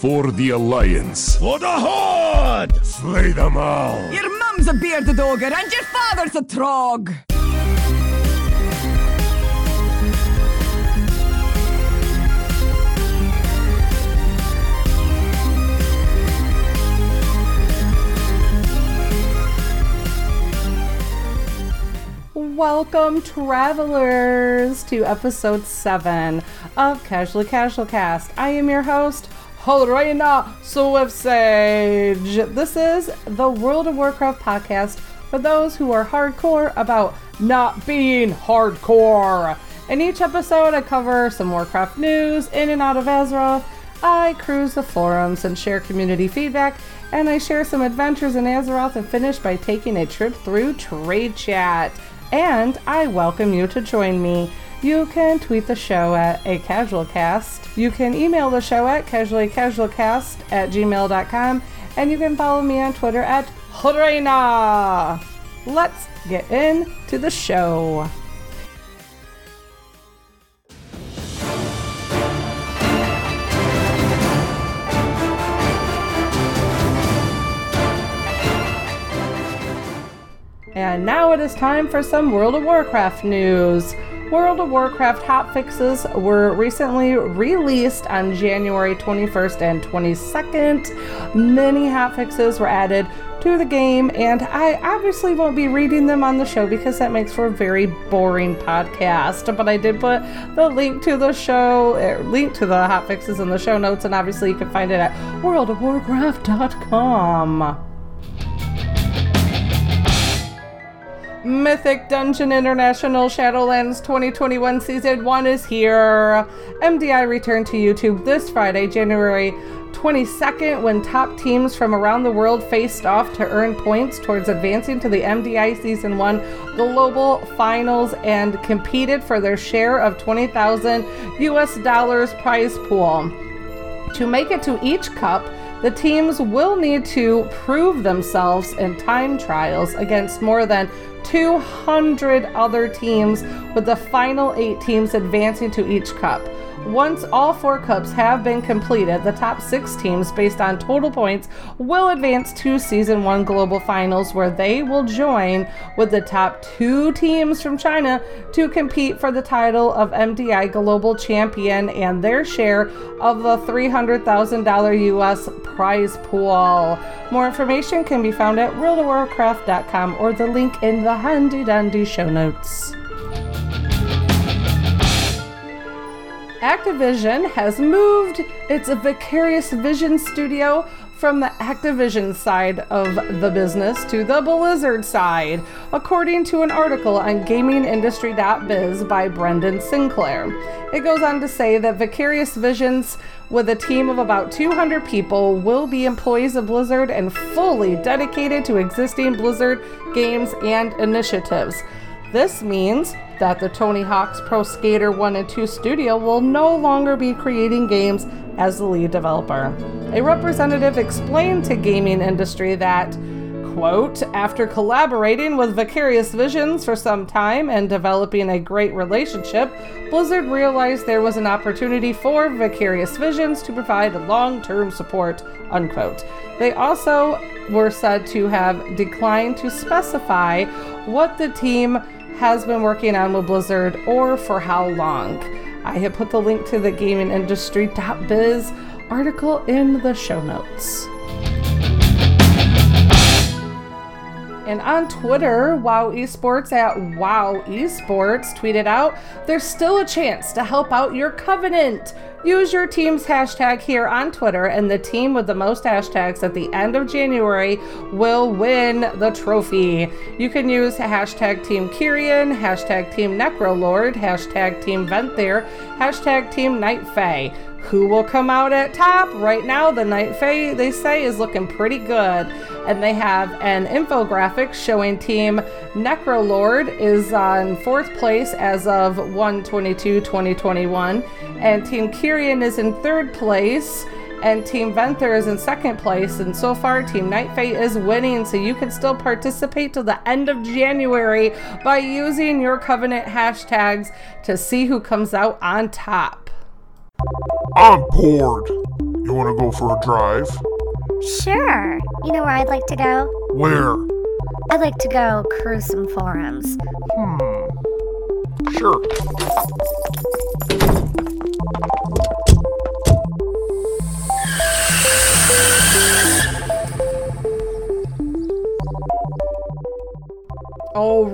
For the Alliance. For the Horde! Slay them all. Your mum's a bearded ogre and your father's a trog. Welcome, travelers, to episode 7 of Casually Casual Cast. I am your host, Helena Swift-Sage. This is the World of Warcraft podcast for those who are hardcore about not being hardcore. In each episode, I cover some Warcraft news in and out of Azeroth. I cruise the forums and share community feedback, and I share some adventures in Azeroth and finish by taking a trip through Trade Chat and I welcome you to join me. You can tweet the show at a casual cast. You can email the show at casuallycasualcast at gmail.com. And you can follow me on Twitter at Horena. Let's get into the show. And now it is time for some World of Warcraft news. World of Warcraft hotfixes were recently released on January 21st and 22nd. Many hotfixes were added to the game, and I obviously won't be reading them on the show because that makes for a very boring podcast. But I did put the link to the show, er, link to the hotfixes in the show notes, and obviously you can find it at worldofwarcraft.com. Mythic Dungeon International Shadowlands 2021 Season 1 is here. MDI returned to YouTube this Friday, January 22nd, when top teams from around the world faced off to earn points towards advancing to the MDI Season 1 Global Finals and competed for their share of 20,000 US dollars prize pool. To make it to each cup, the teams will need to prove themselves in time trials against more than 200 other teams, with the final eight teams advancing to each cup. Once all four cups have been completed, the top six teams, based on total points, will advance to Season 1 Global Finals, where they will join with the top two teams from China to compete for the title of MDI Global Champion and their share of the $300,000 US prize pool. More information can be found at worldofwarcraft.com or the link in the handy dandy show notes. Activision has moved its Vicarious Vision studio from the Activision side of the business to the Blizzard side, according to an article on gamingindustry.biz by Brendan Sinclair. It goes on to say that Vicarious Visions, with a team of about 200 people, will be employees of Blizzard and fully dedicated to existing Blizzard games and initiatives. This means that the Tony Hawk's Pro Skater 1 and 2 studio will no longer be creating games as the lead developer. A representative explained to gaming industry that quote, after collaborating with Vicarious Visions for some time and developing a great relationship, Blizzard realized there was an opportunity for Vicarious Visions to provide long-term support, unquote. They also were said to have declined to specify what the team has been working on with Blizzard or for how long. I have put the link to the gamingindustry.biz article in the show notes. And on Twitter, WoW Esports at WoW Esports tweeted out, there's still a chance to help out your covenant. Use your team's hashtag here on Twitter, and the team with the most hashtags at the end of January will win the trophy. You can use hashtag Team Kyrian, hashtag Team Necrolord, hashtag Team Venthyr, hashtag Team Night Fae. Who will come out at top? Right now, the Night Fae, they say, is looking pretty good. And they have an infographic showing Team Necrolord is on fourth place as of 122 2021. And Team Kyrian is in third place. And Team Venthyr is in second place. And so far, Team Night Fae is winning. So you can still participate till the end of January by using your Covenant hashtags to see who comes out on top. I'm bored. You want to go for a drive? Sure. You know where I'd like to go? Where? I'd like to go cruise some forums. Hmm. Sure.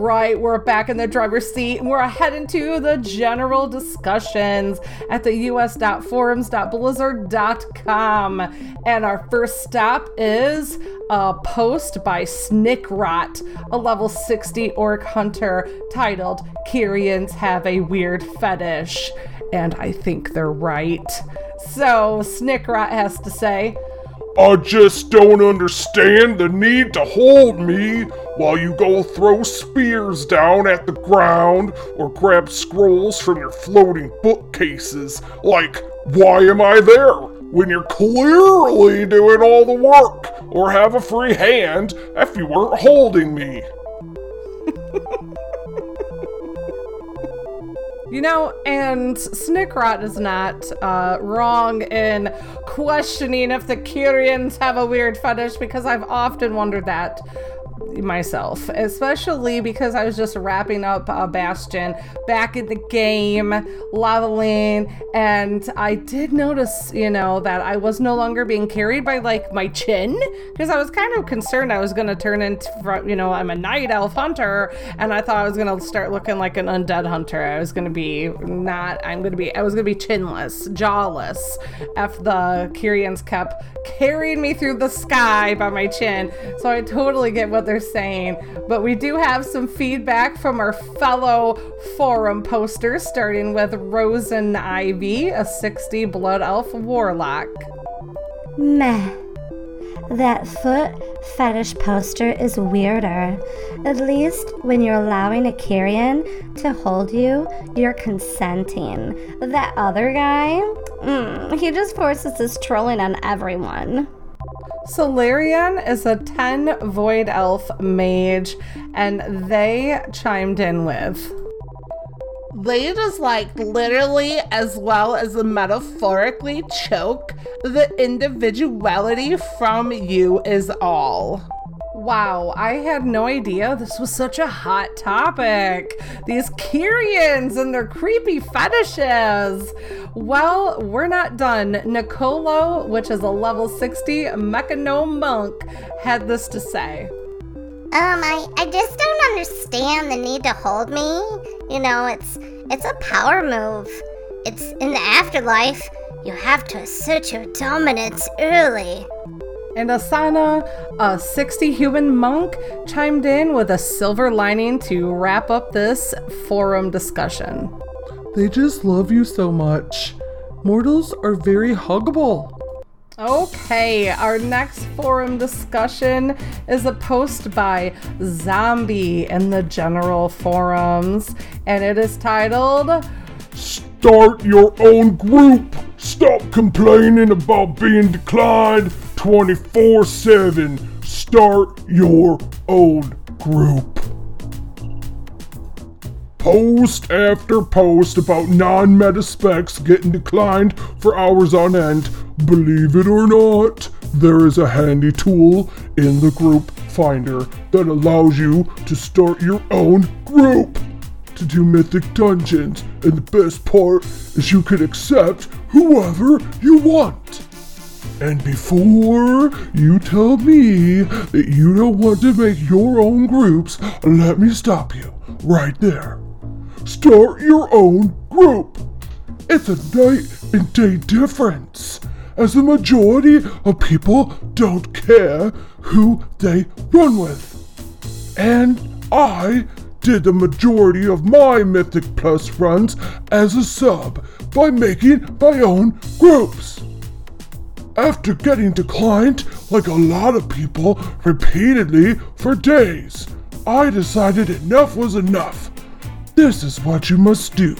Right, we're back in the driver's seat and we're heading to the general discussions at the us.forums.blizzard.com. And our first stop is a post by Snickrot, a level 60 orc hunter titled Kyrians Have a Weird Fetish. And I think they're right. So, Snickrot has to say, I just don't understand the need to hold me while you go throw spears down at the ground or grab scrolls from your floating bookcases. Like, why am I there? When you're clearly doing all the work, or have a free hand if you weren't holding me. You know, and Snickrot is not uh, wrong in questioning if the Kyrians have a weird fetish because I've often wondered that myself, especially because I was just wrapping up a Bastion back in the game, leveling, and I did notice, you know, that I was no longer being carried by like my chin because I was kind of concerned I was going to turn into, you know, I'm a night elf hunter, and I thought I was going to start looking like an undead hunter. I was going to be not, I'm going to be, I was going to be chinless, jawless, if the Kyrians kept carrying me through the sky by my chin. So I totally get what they're saying. But we do have some feedback from our fellow forum posters, starting with Rosen Ivy, a 60 Blood Elf Warlock. Meh. That foot fetish poster is weirder. At least when you're allowing a Kyrian to hold you, you're consenting. That other guy, mm, he just forces his trolling on everyone. Solarian is a 10 Void Elf mage, and they chimed in with. They just like literally, as well as metaphorically, choke the individuality from you is all. Wow, I had no idea this was such a hot topic. These Kyrians and their creepy fetishes. Well, we're not done. Nicolo, which is a level 60 Mechagnome monk, had this to say. Um, I, I just don't understand the need to hold me. You know, it's it's a power move. It's in the afterlife. You have to assert your dominance early. And Asana, a 60 human monk, chimed in with a silver lining to wrap up this forum discussion. They just love you so much. Mortals are very huggable. Okay, our next forum discussion is a post by Zombie in the general forums, and it is titled Start your own group. Stop complaining about being declined 24 7. Start your own group. Post after post about non meta specs getting declined for hours on end. Believe it or not, there is a handy tool in the group finder that allows you to start your own group to do mythic dungeons, and the best part is you can accept whoever you want. And before you tell me that you don't want to make your own groups, let me stop you right there. Start your own group. It's a night and day difference, as the majority of people don't care who they run with. And I did the majority of my Mythic Plus runs as a sub by making my own groups. After getting declined, like a lot of people, repeatedly for days, I decided enough was enough. This is what you must do.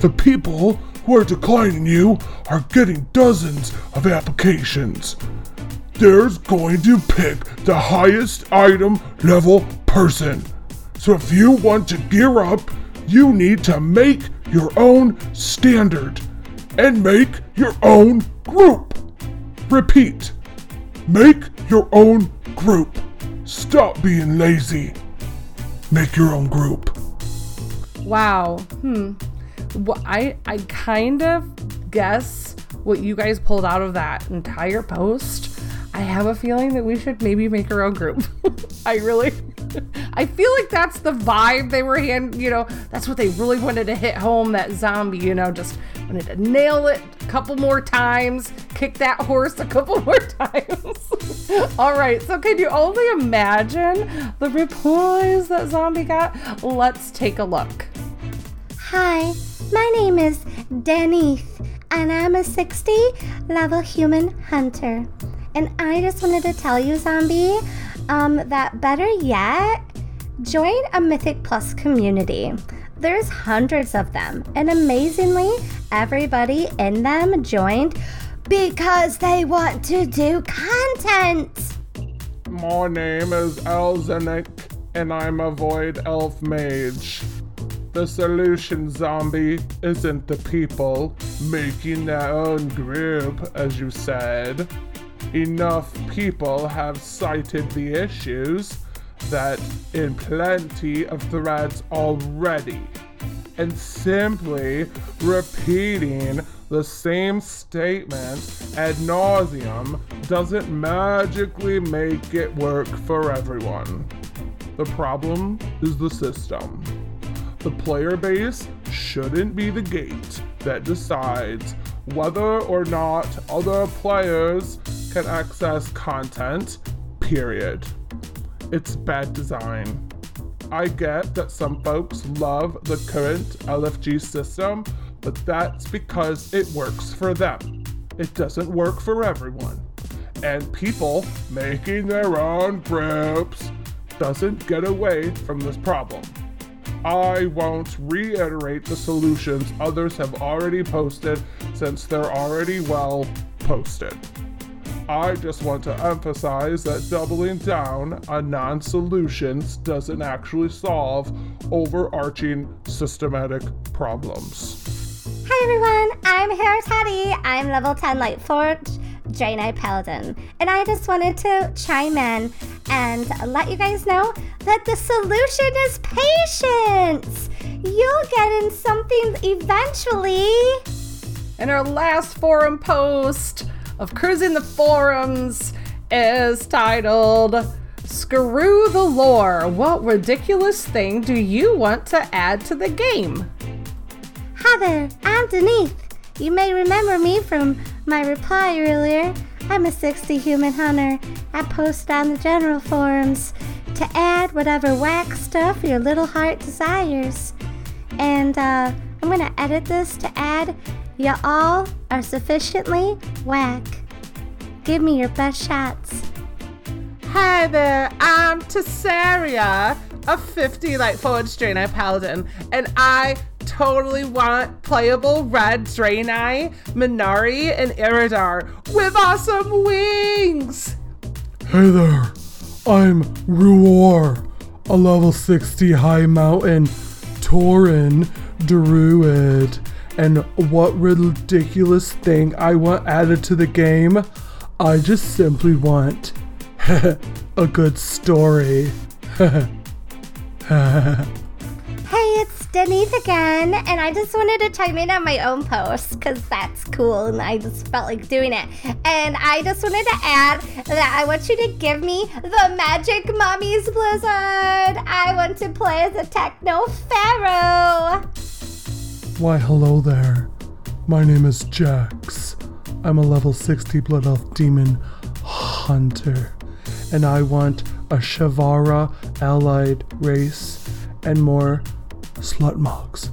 The people who are declining you are getting dozens of applications. There's going to pick the highest item level person. So if you want to gear up, you need to make your own standard and make your own group. Repeat. Make your own group. Stop being lazy. Make your own group. Wow. Hmm. Well, I I kind of guess what you guys pulled out of that entire post. I have a feeling that we should maybe make our own group. I really I feel like that's the vibe they were hand, you know, that's what they really wanted to hit home that zombie, you know, just wanted to nail it a couple more times, kick that horse a couple more times. All right, so can you only imagine the replies that zombie got? Let's take a look. Hi, my name is Denise, and I'm a 60 level human hunter. And I just wanted to tell you, zombie, um, that better yet, join a Mythic Plus community. There's hundreds of them, and amazingly, everybody in them joined because they want to do content. My name is Elzenik, and I'm a Void Elf Mage. The solution, zombie, isn't the people making their own group, as you said. Enough people have cited the issues that in plenty of threads already, and simply repeating the same statement ad nauseum doesn't magically make it work for everyone. The problem is the system. The player base shouldn't be the gate that decides whether or not other players can access content, period. It's bad design. I get that some folks love the current LFG system, but that's because it works for them. It doesn't work for everyone. And people making their own groups doesn't get away from this problem. I won't reiterate the solutions others have already posted since they're already well posted. I just want to emphasize that doubling down on non solutions doesn't actually solve overarching systematic problems. Hi everyone, I'm Harris Hattie. I'm level 10 Lightforge, Draenei Paladin. And I just wanted to chime in and let you guys know that the solution is patience. You'll get in something eventually. And our last forum post of Cruising the Forums is titled Screw the Lore. What ridiculous thing do you want to add to the game? Hi there, I'm Denise. You may remember me from my reply earlier. I'm a 60 human hunter. I post on the general forums to add whatever whack stuff your little heart desires. And uh, I'm gonna edit this to add you all are sufficiently whack. Give me your best shots. Hi there, I'm Tessaria, a 50 Lightforged Draenei Paladin, and I totally want playable red Draenei, Minari, and Eredar with awesome wings! Hey there, I'm Ruor, a level 60 high mountain Torin druid. And what ridiculous thing I want added to the game? I just simply want a good story. Denise again, and I just wanted to chime in on my own post because that's cool, and I just felt like doing it. And I just wanted to add that I want you to give me the Magic Mommy's Blizzard. I want to play as a Techno Pharaoh. Why, hello there. My name is Jax. I'm a level 60 Blood Elf Demon Hunter, and I want a Shivarra allied race and more slut mugs.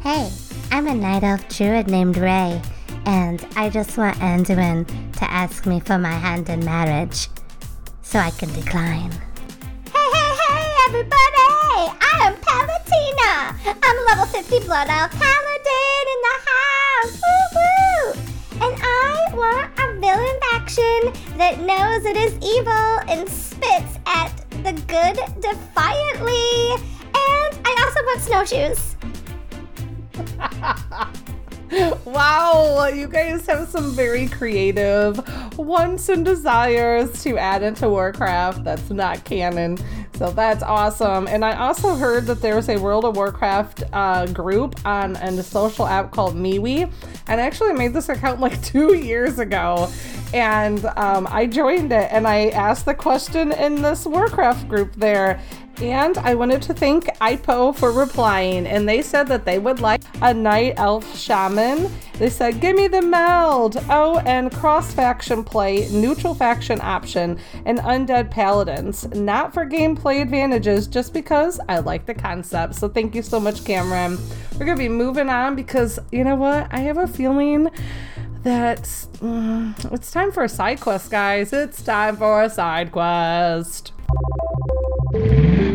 Hey, I'm a Night Elf Druid named Ray, and I just want Anduin to ask me for my hand in marriage so I can decline. Hey, hey, hey, everybody! I am Palatina! I'm a level 50 Blood Elf Paladin in the house! Woo woo! And I want a villain faction that knows it is evil and spits at the good defiantly. I also want snowshoes. wow, you guys have some very creative wants and desires to add into Warcraft that's not canon. So that's awesome. And I also heard that there's a World of Warcraft uh, group on, on a social app called MeWe. And I actually made this account like two years ago. And um, I joined it and I asked the question in this Warcraft group there. And I wanted to thank IPO for replying, and they said that they would like a night elf shaman. They said, Give me the meld. Oh, and cross faction play, neutral faction option, and undead paladins. Not for gameplay advantages, just because I like the concept. So thank you so much, Cameron. We're to be moving on because you know what? I have a feeling that mm, it's time for a side quest, guys. It's time for a side quest.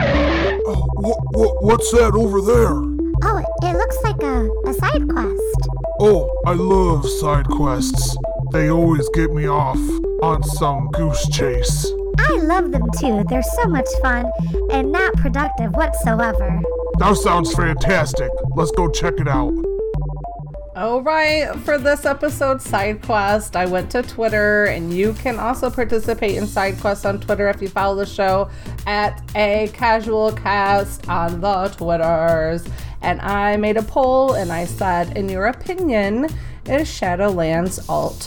Oh, wh- wh- what's that over there? Oh, it looks like a, a side quest. Oh, I love side quests. They always get me off on some goose chase. I love them too. They're so much fun and not productive whatsoever. That sounds fantastic. Let's go check it out. All right, for this episode side quest, I went to Twitter, and you can also participate in side quests on Twitter if you follow the show at a casual cast on the Twitters. And I made a poll, and I said, in your opinion, is Shadowlands alt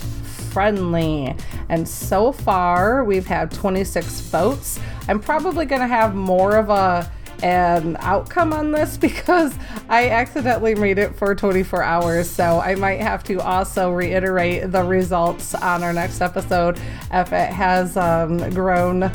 friendly? And so far, we've had 26 votes. I'm probably going to have more of a an outcome on this because I accidentally made it for 24 hours. So I might have to also reiterate the results on our next episode if it has um, grown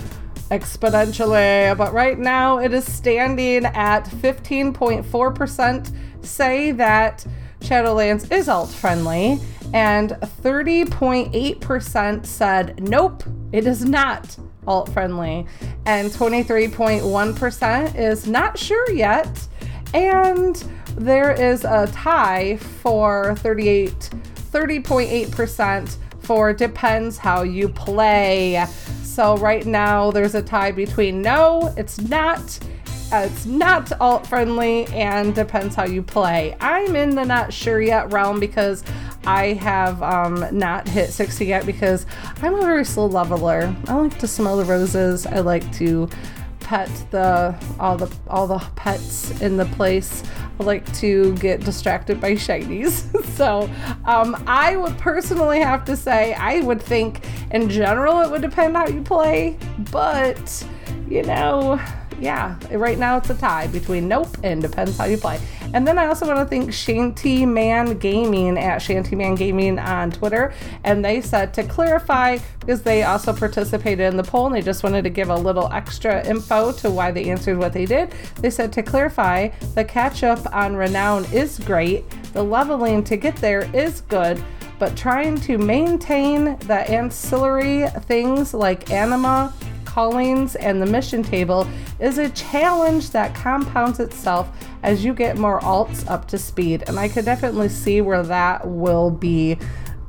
exponentially. But right now it is standing at 15.4% say that Shadowlands is alt friendly, and 30.8% said nope, it is not alt friendly, and 23.1% is not sure yet. And there is a tie for 38 30.8% for depends how you play. So right now there's a tie between no, it's not uh, it's not alt friendly and depends how you play. I'm in the not sure yet realm because I have um, not hit 60 yet because I'm a very slow leveler. I like to smell the roses. I like to pet the all the all the pets in the place. I like to get distracted by shinies. so um, I would personally have to say I would think in general it would depend how you play, but you know yeah, right now it's a tie between nope and depends how you play. And then I also want to thank Shanty Man Gaming at Shanty Man Gaming on Twitter. And they said to clarify, because they also participated in the poll and they just wanted to give a little extra info to why they answered what they did. They said to clarify, the catch up on Renown is great, the leveling to get there is good but trying to maintain the ancillary things like anima, callings, and the mission table is a challenge that compounds itself as you get more alts up to speed. And I could definitely see where that will be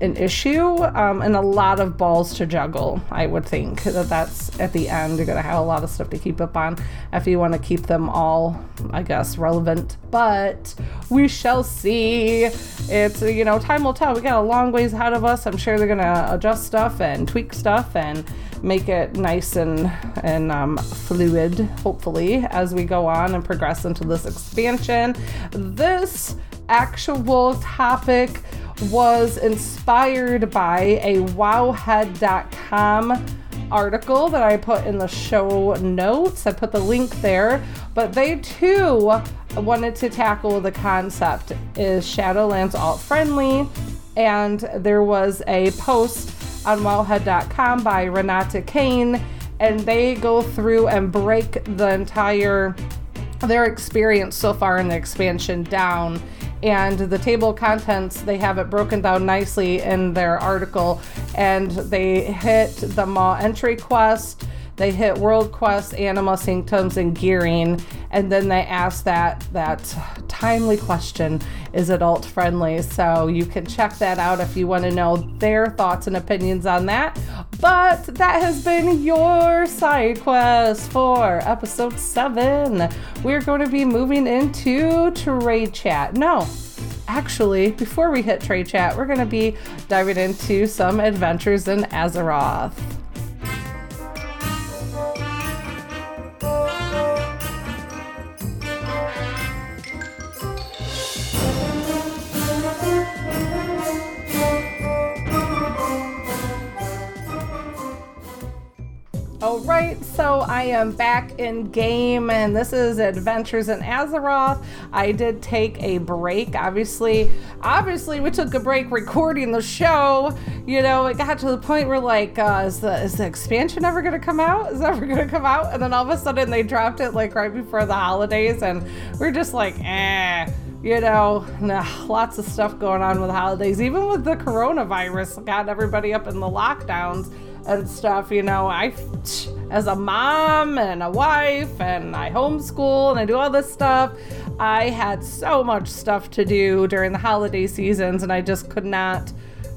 an issue um, and a lot of balls to juggle. I would think that that's at the end. You're going to have a lot of stuff to keep up on if you want to keep them all, I guess, relevant. But we shall see. It's, you know, time will tell. We got a long ways ahead of us. I'm sure they're going to adjust stuff and tweak stuff and make it nice and, and um, fluid, hopefully, as we go on and progress into this expansion. This actual topic was inspired by a wowhead.com article that I put in the show notes. I put the link there, but they too wanted to tackle the concept is Shadowlands alt friendly. And there was a post on wowhead.com by Renata Kane and they go through and break the entire their experience so far in the expansion down and the table contents they have it broken down nicely in their article. And they hit the maw entry quest they hit world quest anima sanctums and gearing. And then they ask that that timely question is adult friendly. So you can check that out if you want to know their thoughts and opinions on that. But that has been your side quest for episode 7 we're going to be moving into trade chat. No actually, before we hit Trade Chat, we're going to be diving into some adventures in Azeroth. All right, so I am back in game, and this is Adventures in Azeroth. I did take a break. Obviously, obviously, we took a break recording the show. You know, it got to the point where like, uh, is the is the expansion ever gonna come out? Is ever gonna come out? And then all of a sudden, they dropped it like right before the holidays, and we're just like, eh you know, nah, lots of stuff going on with holidays. Even with the coronavirus, got everybody up in the lockdowns and stuff. You know, I, as a mom and a wife, and I homeschool and I do all this stuff. I had so much stuff to do during the holiday seasons, and I just could not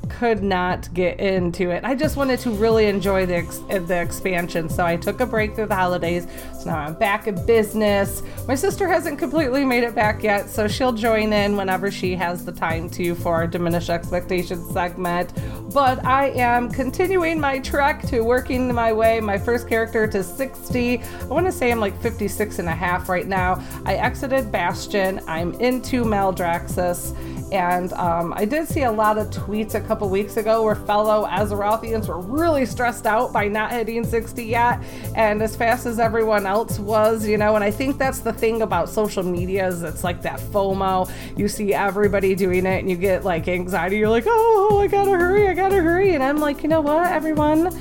could not get into it. I just wanted to really enjoy the ex- the expansion, so I took a break through the holidays. So now I'm back in business. My sister hasn't completely made it back yet, so she'll join in whenever she has the time to for our diminished expectations segment. But I am continuing my trek to working my way, my first character to 60. I want to say I'm like 56 and a half right now. I exited Bastion. I'm into Maldraxxus and um, I did see a lot of tweets a couple weeks ago where fellow Azerothians were really stressed out by not hitting 60 yet, and as fast as everyone else was, you know. And I think that's the thing about social media is it's like that FOMO. You see everybody doing it, and you get like anxiety. You're like, oh, I gotta hurry, I gotta hurry, and I'm like, you know what, everyone,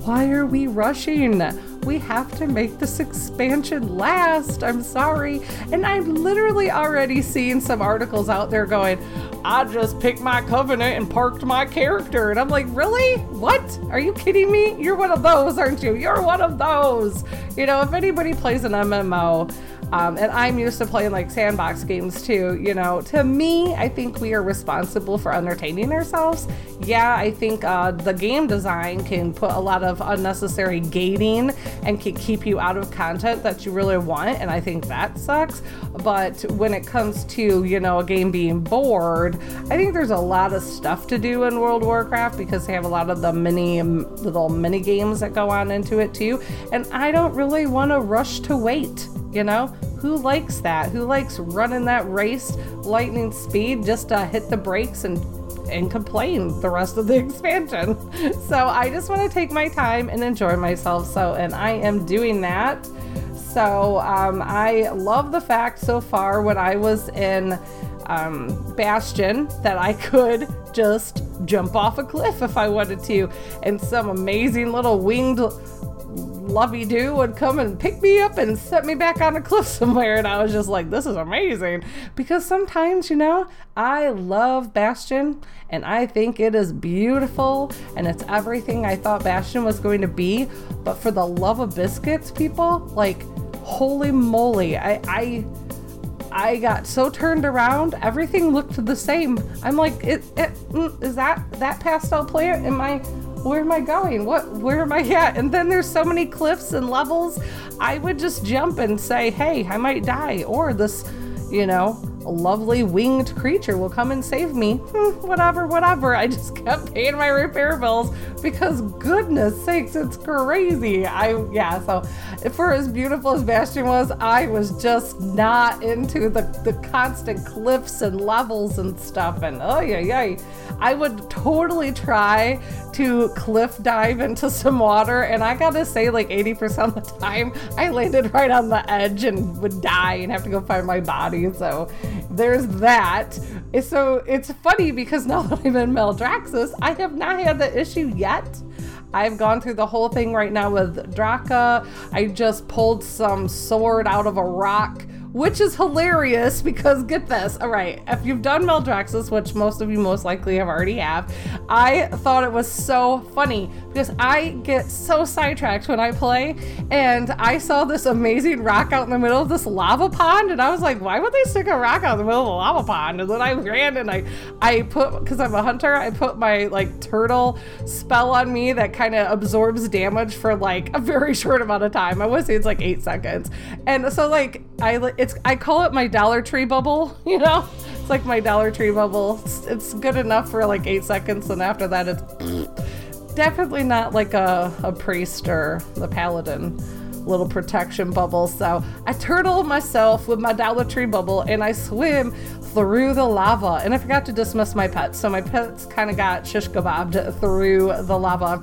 why are we rushing? we have to make this expansion last. I'm sorry. And I'm literally already seeing some articles out there going, I just picked my covenant and parked my character. And I'm like, really? What? Are you kidding me? You're one of those, aren't you? You're one of those. You know, if anybody plays an MMO, um, and I'm used to playing like sandbox games too. You know, to me, I think we are responsible for entertaining ourselves. Yeah, I think uh, the game design can put a lot of unnecessary gating and can keep you out of content that you really want, and I think that sucks. But when it comes to, you know, a game being bored, I think there's a lot of stuff to do in World of Warcraft because they have a lot of the mini little mini games that go on into it too. And I don't really want to rush to wait. You know, who likes that? Who likes running that race lightning speed just to hit the brakes and and complain the rest of the expansion. So I just want to take my time and enjoy myself. So, and I am doing that. So um, I love the fact so far when I was in um, Bastion that I could just jump off a cliff if I wanted to, and some amazing little winged lovey do would come and pick me up and set me back on a cliff somewhere. And I was just like, this is amazing. Because sometimes, you know, I love Bastion and I think it is beautiful and it's everything I thought Bastion was going to be. But for the love of biscuits, people, like, holy moly, I, I, I got so turned around, everything looked the same. I'm like, it, it, mm, is that that pastel plant? Am I where am I going? What where am I at? And then there's so many cliffs and levels. I would just jump and say, "Hey, I might die," or this, you know, lovely winged creature will come and save me. Hmm, whatever, whatever. I just kept paying my repair bills because goodness sakes, it's crazy. I yeah, so for as beautiful as Bastion was, I was just not into the, the constant cliffs and levels and stuff. And oh yeah, yeah. I would totally try to cliff dive into some water, and I gotta say, like 80% of the time, I landed right on the edge and would die and have to go find my body. So there's that. So it's funny because now that I'm in Maldraxxus, I have not had the issue yet. I've gone through the whole thing right now with Draka. I just pulled some sword out of a rock which is hilarious because get this. All right, if you've done Maldraxxus, which most of you most likely have already have, I thought it was so funny because I get so sidetracked when I play, and I saw this amazing rock out in the middle of this lava pond, and I was like, why would they stick a rock out in the middle of a lava pond? And then I ran and I, I put because I'm a hunter, I put my like turtle spell on me that kind of absorbs damage for like a very short amount of time. I would say it's like eight seconds, and so like I it's I call it my Dollar Tree bubble, you know. it's like my Dollar Tree bubble. It's, it's good enough for like eight seconds, and after that, it's definitely not like a, a priest or the paladin little protection bubble. So I turtle myself with my Dollar Tree bubble and I swim through the lava. And I forgot to dismiss my pets. So my pets kind of got shish kebabbed through the lava.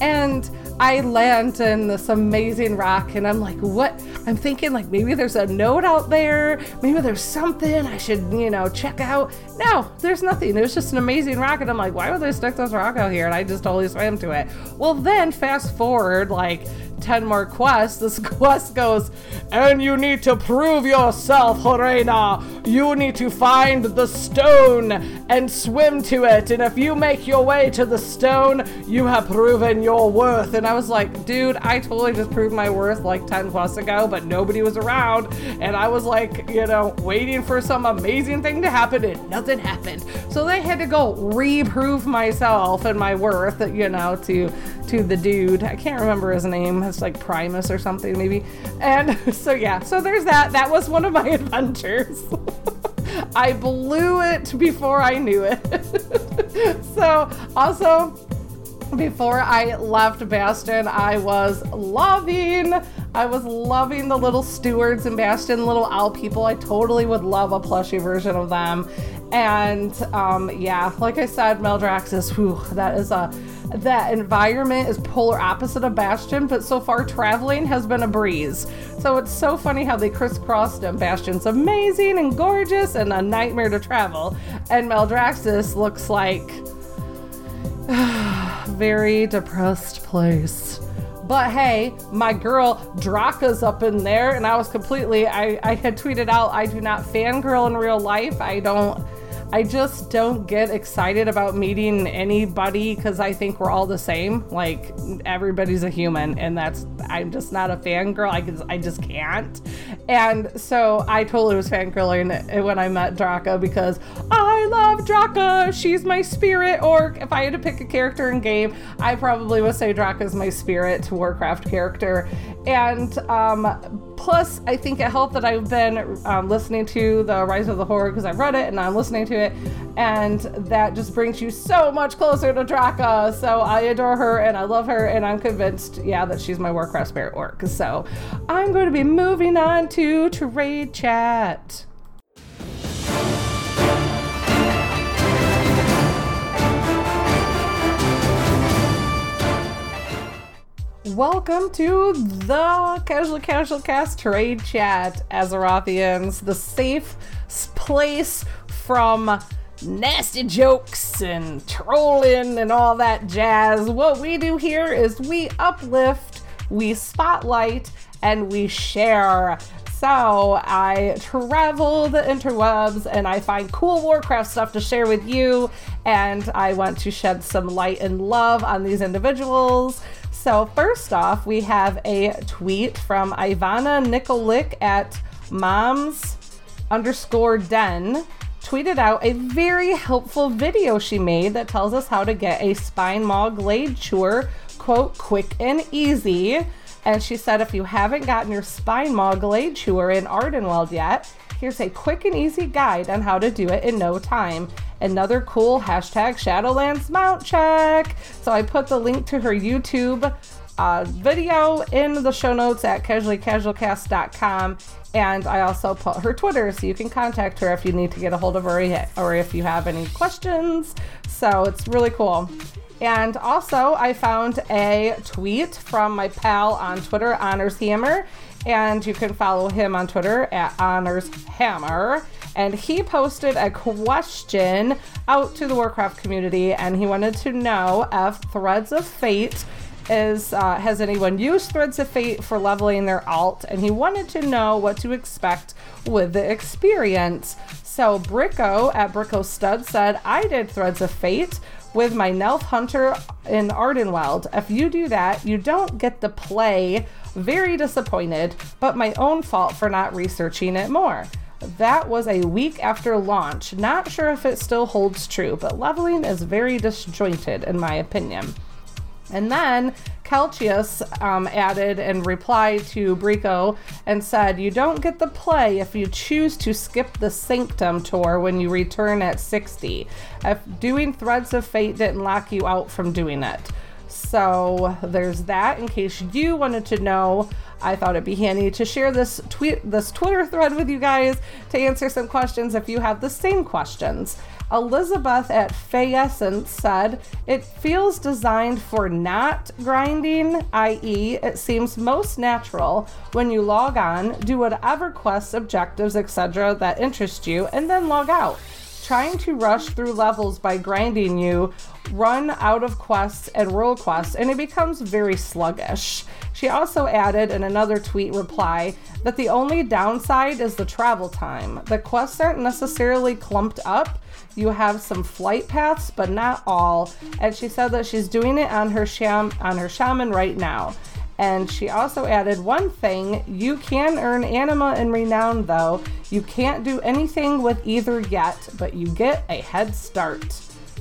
And I land in this amazing rock and I'm like, what? I'm thinking like maybe there's a note out there. Maybe there's something I should, you know, check out. No, there's nothing. It was just an amazing rock. And I'm like, why would they stick this rock out here? And I just totally swam to it. Well, then fast forward like 10 more quests, this quest goes, and you need to prove yourself, Horena. You need to find the stone and swim to it. And if you make your way to the stone, you have proven your worth. And I was like, dude, I totally just proved my worth like 10 quests ago, but nobody was around. And I was like, you know, waiting for some amazing thing to happen, and nothing happened. So they had to go reprove myself and my worth, you know, to to the dude. I can't remember his name. It's like Primus or something, maybe. And so, yeah, so there's that. That was one of my adventures. I blew it before I knew it. so, also, before I left Bastion, I was loving. I was loving the little stewards in Bastion, little owl people. I totally would love a plushie version of them. And um, yeah, like I said, Maldraxxus, whew, that is a that environment is polar opposite of Bastion, but so far traveling has been a breeze. So it's so funny how they crisscrossed them. Bastion's amazing and gorgeous and a nightmare to travel, and Maldraxxus looks like very depressed place. But hey, my girl Draka's up in there, and I was completely. I, I had tweeted out, I do not fangirl in real life. I don't I just don't get excited about meeting anybody because I think we're all the same. Like everybody's a human, and that's I'm just not a fangirl. I can I just can't. And so I totally was fangirling when I met Draka because I love Draka. She's my spirit. orc. if I had to pick a character in game, I probably would say Draka's my spirit to Warcraft character. And um, plus, I think it helped that I've been um, listening to the Rise of the Horde because I've read it and I'm listening to it, and that just brings you so much closer to Draka. So I adore her and I love her, and I'm convinced, yeah, that she's my Warcraft spirit orc. So I'm going to be moving on to trade chat. Welcome to the Casual Casual Cast Trade Chat, Azerothians, the safe place from nasty jokes and trolling and all that jazz. What we do here is we uplift, we spotlight, and we share. So I travel the interwebs and I find cool Warcraft stuff to share with you, and I want to shed some light and love on these individuals. So, first off, we have a tweet from Ivana Nikolic at moms underscore den tweeted out a very helpful video she made that tells us how to get a Spinemaw Gladechewer, quote, quick and easy. And she said, if you haven't gotten your Spinemaw Gladechewer in Ardenweald yet, here's a quick and easy guide on how to do it in no time another cool hashtag Shadowlands mount check. So I put the link to her YouTube uh, video in the show notes at casuallycasualcast.com. And I also put her Twitter so you can contact her if you need to get a hold of her or if you have any questions. So it's really cool. And also, I found a tweet from my pal on Twitter, Honors Hammer, and you can follow him on Twitter at Honors Hammer and he posted a question out to the Warcraft community, and he wanted to know if Threads of Fate is uh, has anyone used Threads of Fate for leveling their alt, and he wanted to know what to expect with the experience. So Bricko at Bricko Stud said, "I did Threads of Fate." With my Nelf Hunter in Ardenweald. If you do that, you don't get the play. Very disappointed, but my own fault for not researching it more. That was a week after launch. Not sure if it still holds true, but leveling is very disjointed in my opinion. And then Calcius um, added and replied to Brico and said, You don't get the play if you choose to skip the Sanctum tour when you return at 60. If doing Threads of Fate didn't lock you out from doing it. So there's that in case you wanted to know. I thought it'd be handy to share this tweet this Twitter thread with you guys to answer some questions if you have the same questions. Elizabeth at Fayessence said, It feels designed for not grinding, i.e., it seems most natural when you log on, do whatever quests, objectives, etc. that interest you, and then log out. Trying to rush through levels by grinding you run out of quests and world quests, and it becomes very sluggish. She also added in another tweet reply that the only downside is the travel time. The quests aren't necessarily clumped up, you have some flight paths, but not all. And she said that she's doing it on her sham on her shaman right now. And she also added one thing you can earn anima and renown, though. You can't do anything with either yet, but you get a head start.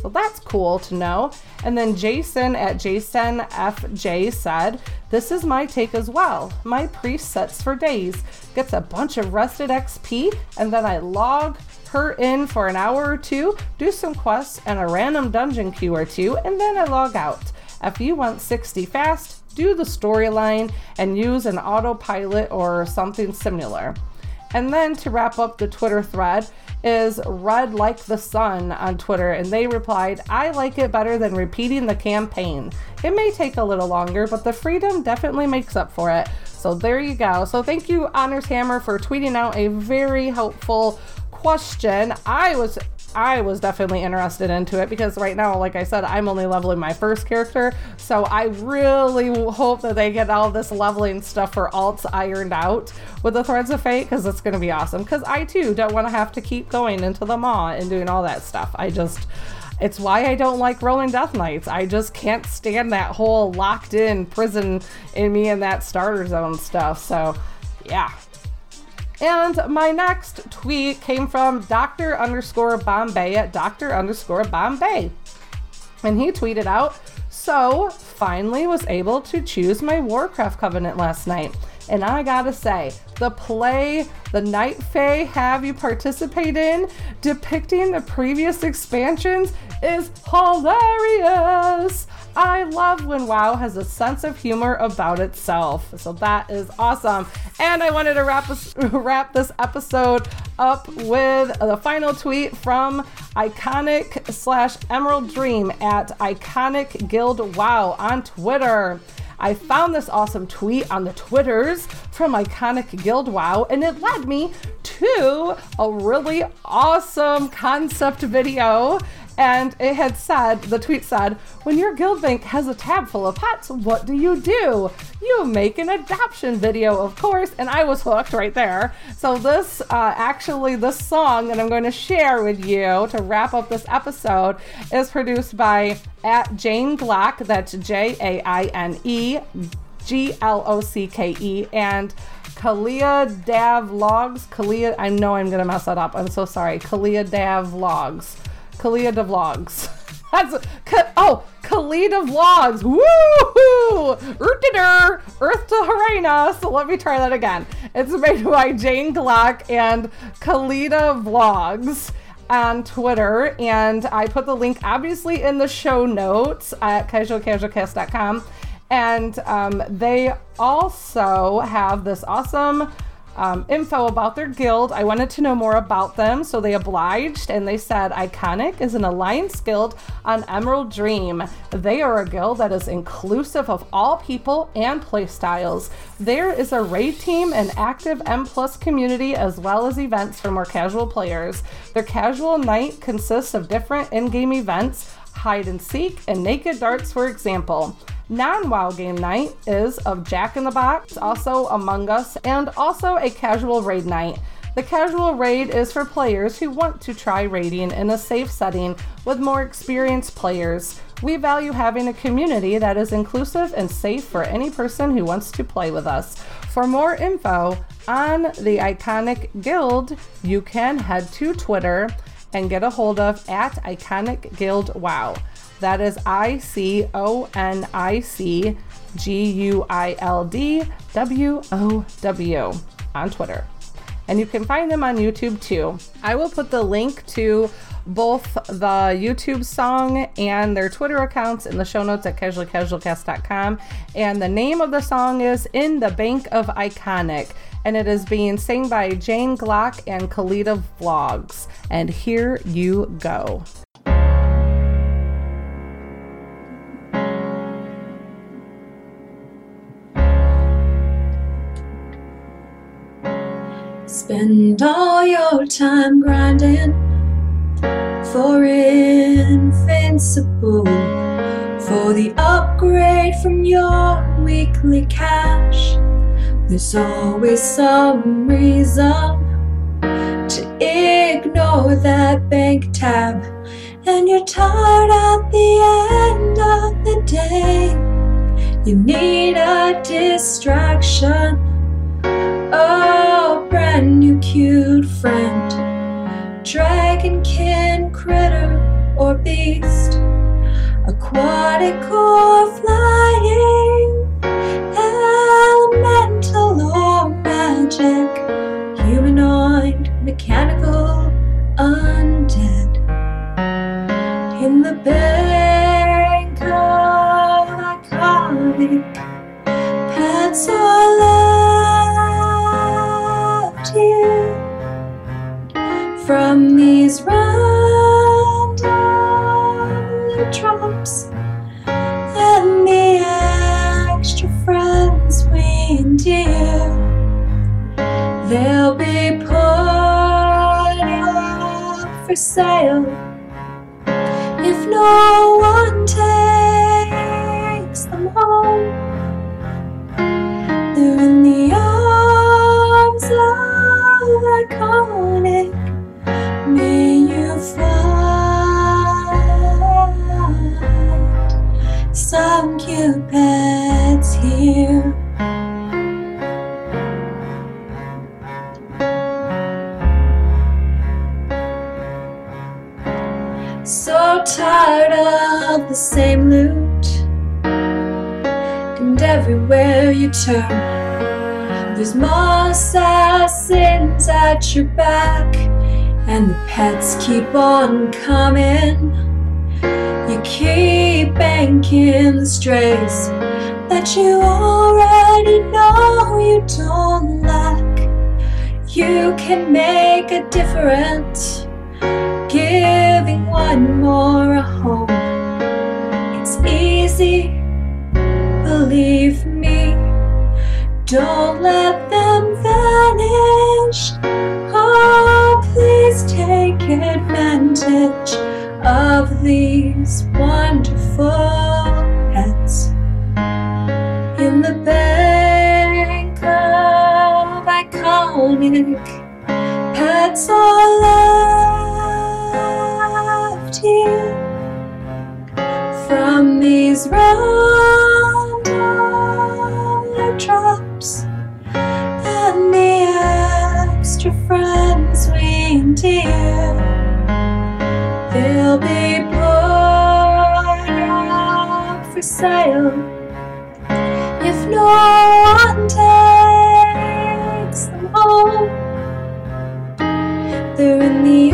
So that's cool to know. And then Jason at JasonFJ said, This is my take as well. My priest sets for days, gets a bunch of rested XP, and then I log her in for an hour or two, do some quests and a random dungeon queue or two, and then I log out. If you want 60 fast, do the storyline and use an autopilot or something similar. And then to wrap up the Twitter thread is Red Like the Sun on Twitter, and they replied, I like it better than repeating the campaign. It may take a little longer, but the freedom definitely makes up for it. So there you go. So thank you, Honors Hammer, for tweeting out a very helpful question. I was I was definitely interested into it because right now, like I said, I'm only leveling my first character. So I really hope that they get all this leveling stuff for alts ironed out with the Threads of Fate because it's going to be awesome. Because I too don't want to have to keep going into the Maw and doing all that stuff. I just. It's why I don't like rolling Death Knights. I just can't stand that whole locked in prison in me and that starter zone stuff. So, yeah, and my next tweet came from Dr. underscore Bombay at Dr. underscore Bombay. And he tweeted out, So, finally was able to choose my Warcraft Covenant last night. And I gotta say, the play the Night Fae have you participate in, depicting the previous expansions, is hilarious. I love when WoW has a sense of humor about itself. So that is awesome. And I wanted to wrap this, wrap this episode up with the final tweet from Iconic slash Emerald Dream at Iconic Guild WoW on Twitter. I found this awesome tweet on the Twitters from Iconic Guild WoW, and it led me to a really awesome concept video and it had said, the tweet said, when your guild bank has a tab full of pets, what do you do? You make an adoption video, of course, and I was hooked right there. So this, uh, actually, this song that I'm going to share with you to wrap up this episode is produced by at Jaine Glocke, that's J-A-I-N-E, G-L-O-C-K-E, and Kalia Dav Logs. Kalia, I know I'm gonna mess that up. I'm so sorry. Kalia Dav Logs. Kalida Vlogs. That's oh, Kalida Vlogs. Woo! Earth Earth to Harena. So let me try that again. It's made by Jaine Glocke and Kalida Vlogs on Twitter, and I put the link obviously in the show notes at casualcasualcast.com. And um, they also have this awesome um, info about their guild. I wanted to know more about them, so they obliged and they said Iconic is an alliance guild on Emerald Dream. They are a guild that is inclusive of all people and playstyles. There is a raid team and active M plus community as well as events for more casual players. Their casual night consists of different in-game events, hide and seek, and naked darts, for example. Non WoW game night is of Jack in the Box, also Among Us, and also a casual raid night. The casual raid is for players who want to try raiding in a safe setting with more experienced players. We value having a community that is inclusive and safe for any person who wants to play with us. For more info on the Iconic Guild, you can head to Twitter and get a hold of at Iconic Guild Wow. That is I C O N I C G U I L D W O W on Twitter. And you can find them on YouTube too. I will put the link to both the YouTube song and their Twitter accounts in the show notes at casualcasualcast.com. And the name of the song is In the Bank of Iconic. And it is being sang by Jaine Glocke and Kalita Vlogs. And here you go. Spend all your time grinding for invincible, for the upgrade from your weekly cache. There's always some reason to ignore that bank tab, and you're tired at the end of the day. You need a distraction a brand new cute friend, dragonkin, critter, same loot, and everywhere you turn, there's more assassins at your back, and the pets keep on coming. You keep banking the strays that you already know you don't lack. You can make a difference giving one more a home. Easy, believe me. Don't let them vanish. Oh, please take advantage of these wonderful pets in the bank of iconic pets are left here these random drops and the extra friends we endear. They'll be put up for sale if no one takes them home. They're in the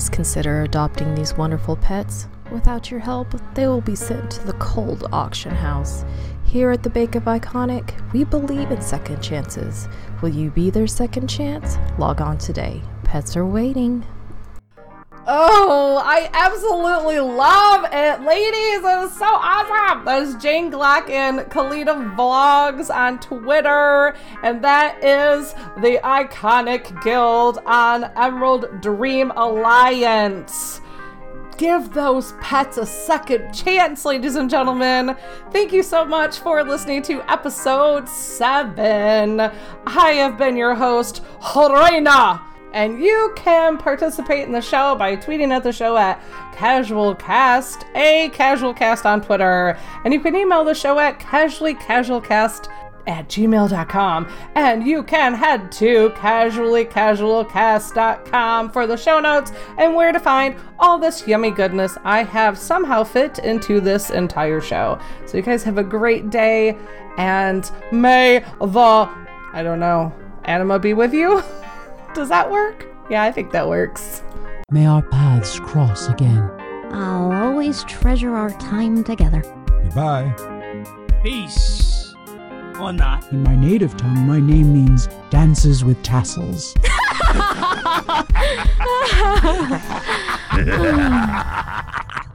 Please consider adopting these wonderful pets. Without your help, they will be sent to the cold auction house. Here at the Bake of Iconic, we believe in second chances. Will you be their second chance? Log on today. Pets are waiting. Oh, I absolutely love it, ladies. It is so awesome. That is Jaine Glocke and Kalita Vlogs on Twitter, and that is the Iconic Guild on Emerald Dream Alliance give those pets a second chance, ladies and gentlemen. Thank you so much for listening to episode 7. I have been your host, Horena. And you can participate in the show by tweeting at the show at CasualCast, a CasualCast on Twitter. And you can email the show at casuallycasualcast at gmail.com. And you can head to casuallycasualcast.com for the show notes and where to find all this yummy goodness I have somehow fit into this entire show. So you guys have a great day and may the, I don't know, anima be with you? Does that work? Yeah, I think that works. May our paths cross again. I'll always treasure our time together. Goodbye. Peace. Or not. In my native tongue, my name means dances with tassels.